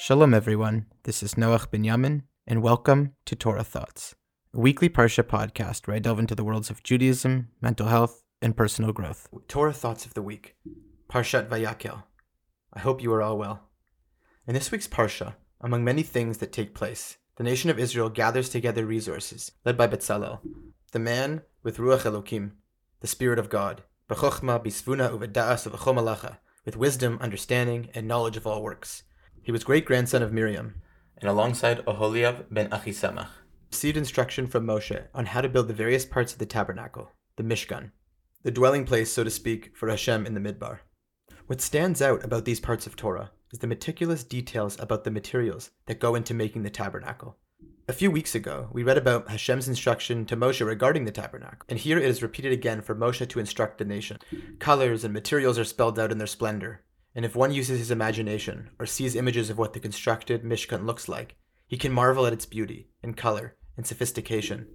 Shalom, everyone. This is Noach Binyamin, and welcome to Torah Thoughts, a weekly Parsha podcast where I delve into the worlds of Judaism, mental health, and personal growth. Torah Thoughts of the Week, Parshat Vayakel. I hope you are all well. In this week's Parsha, among many things that take place, the nation of Israel gathers together resources, led by Betzalel, the man with Ruach Elokim, the Spirit of God, B'chochma, Bisvuna, Uveda'as, with wisdom, understanding, and knowledge of all works. He was great grandson of Miriam, and alongside Oholiab ben Achisamach, received instruction from Moshe on how to build the various parts of the tabernacle, the Mishkan, the dwelling place, so to speak, for Hashem in the Midbar. What stands out about these parts of Torah is the meticulous details about the materials that go into making the tabernacle. A few weeks ago, we read about Hashem's instruction to Moshe regarding the tabernacle, and here it is repeated again for Moshe to instruct the nation. Colors and materials are spelled out in their splendor, and if one uses his imagination or sees images of what the constructed Mishkan looks like, he can marvel at its beauty and color and sophistication.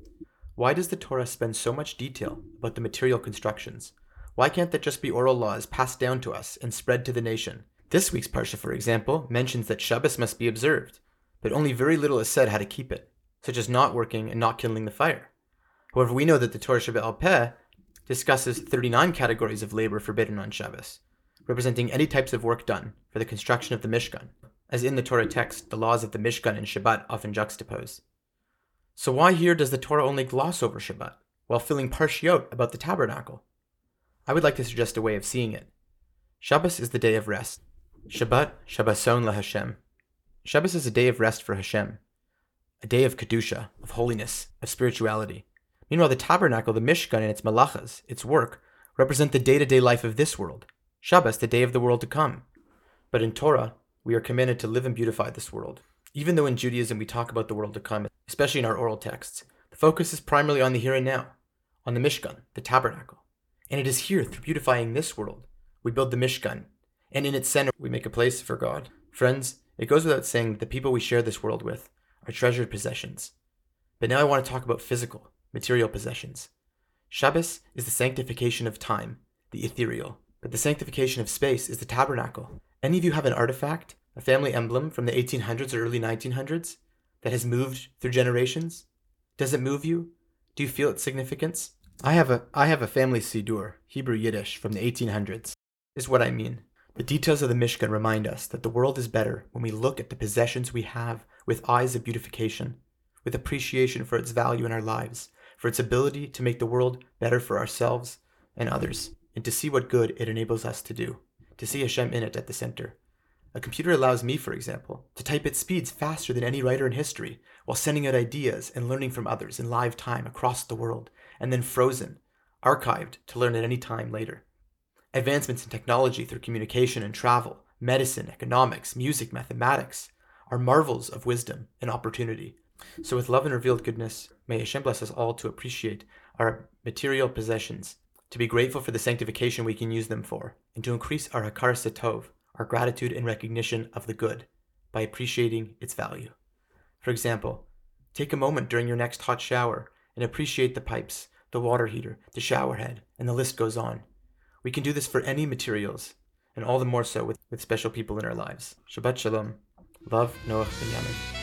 Why does the Torah spend so much detail about the material constructions? Why can't that just be oral laws passed down to us and spread to the nation? This week's Parsha, for example, mentions that Shabbos must be observed, but only very little is said how to keep it, such as not working and not kindling the fire. However, we know that the Torah Shebe'al Peh discusses 39 categories of labor forbidden on Shabbos, representing any types of work done for the construction of the Mishkan, as in the Torah text, the laws of the Mishkan and Shabbat often juxtapose. So why here does the Torah only gloss over Shabbat, while filling parshiot about the tabernacle? I would like to suggest a way of seeing it. Shabbos is the day of rest. Shabbat, Shabboson LaHashem. Shabbos is a day of rest for Hashem, a day of Kedusha, of holiness, of spirituality. Meanwhile, the tabernacle, the Mishkan, and its malachas, its work, represent the day to day life of this world, Shabbos, the day of the world to come. But in Torah, we are commanded to live and beautify this world. Even though in Judaism we talk about the world to come, especially in our oral texts, the focus is primarily on the here and now, on the Mishkan, the tabernacle. And it is here, through beautifying this world, we build the Mishkan, and in its center we make a place for God. Friends, it goes without saying that the people we share this world with are treasured possessions. But now I want to talk about physical, material possessions. Shabbos is the sanctification of time, the ethereal, but the sanctification of space is the tabernacle. Any of you have an artifact, a family emblem from the 1800s or early 1900s that has moved through generations? Does it move you? Do you feel its significance? I have a I have a family siddur, Hebrew Yiddish from the 1800s. Is what I mean. The details of the Mishkan remind us that the world is better when we look at the possessions we have with eyes of beautification, with appreciation for its value in our lives, for its ability to make the world better for ourselves and others, and to see what good it enables us to do, to see Hashem in it at the center. A computer allows me, for example, to type at speeds faster than any writer in history, while sending out ideas and learning from others in live time across the world, and then frozen, archived to learn at any time later. Advancements in technology through communication and travel, medicine, economics, music, mathematics are marvels of wisdom and opportunity. So, with love and revealed goodness, may Hashem bless us all to appreciate our material possessions, to be grateful for the sanctification we can use them for, and to increase our hakar setov, our gratitude and recognition of the good, by appreciating its value. For example, take a moment during your next hot shower and appreciate the pipes, the water heater, the shower head, and the list goes on. We can do this for any materials, and all the more so with, with special people in our lives. Shabbat Shalom. Love, Noach Binyamin.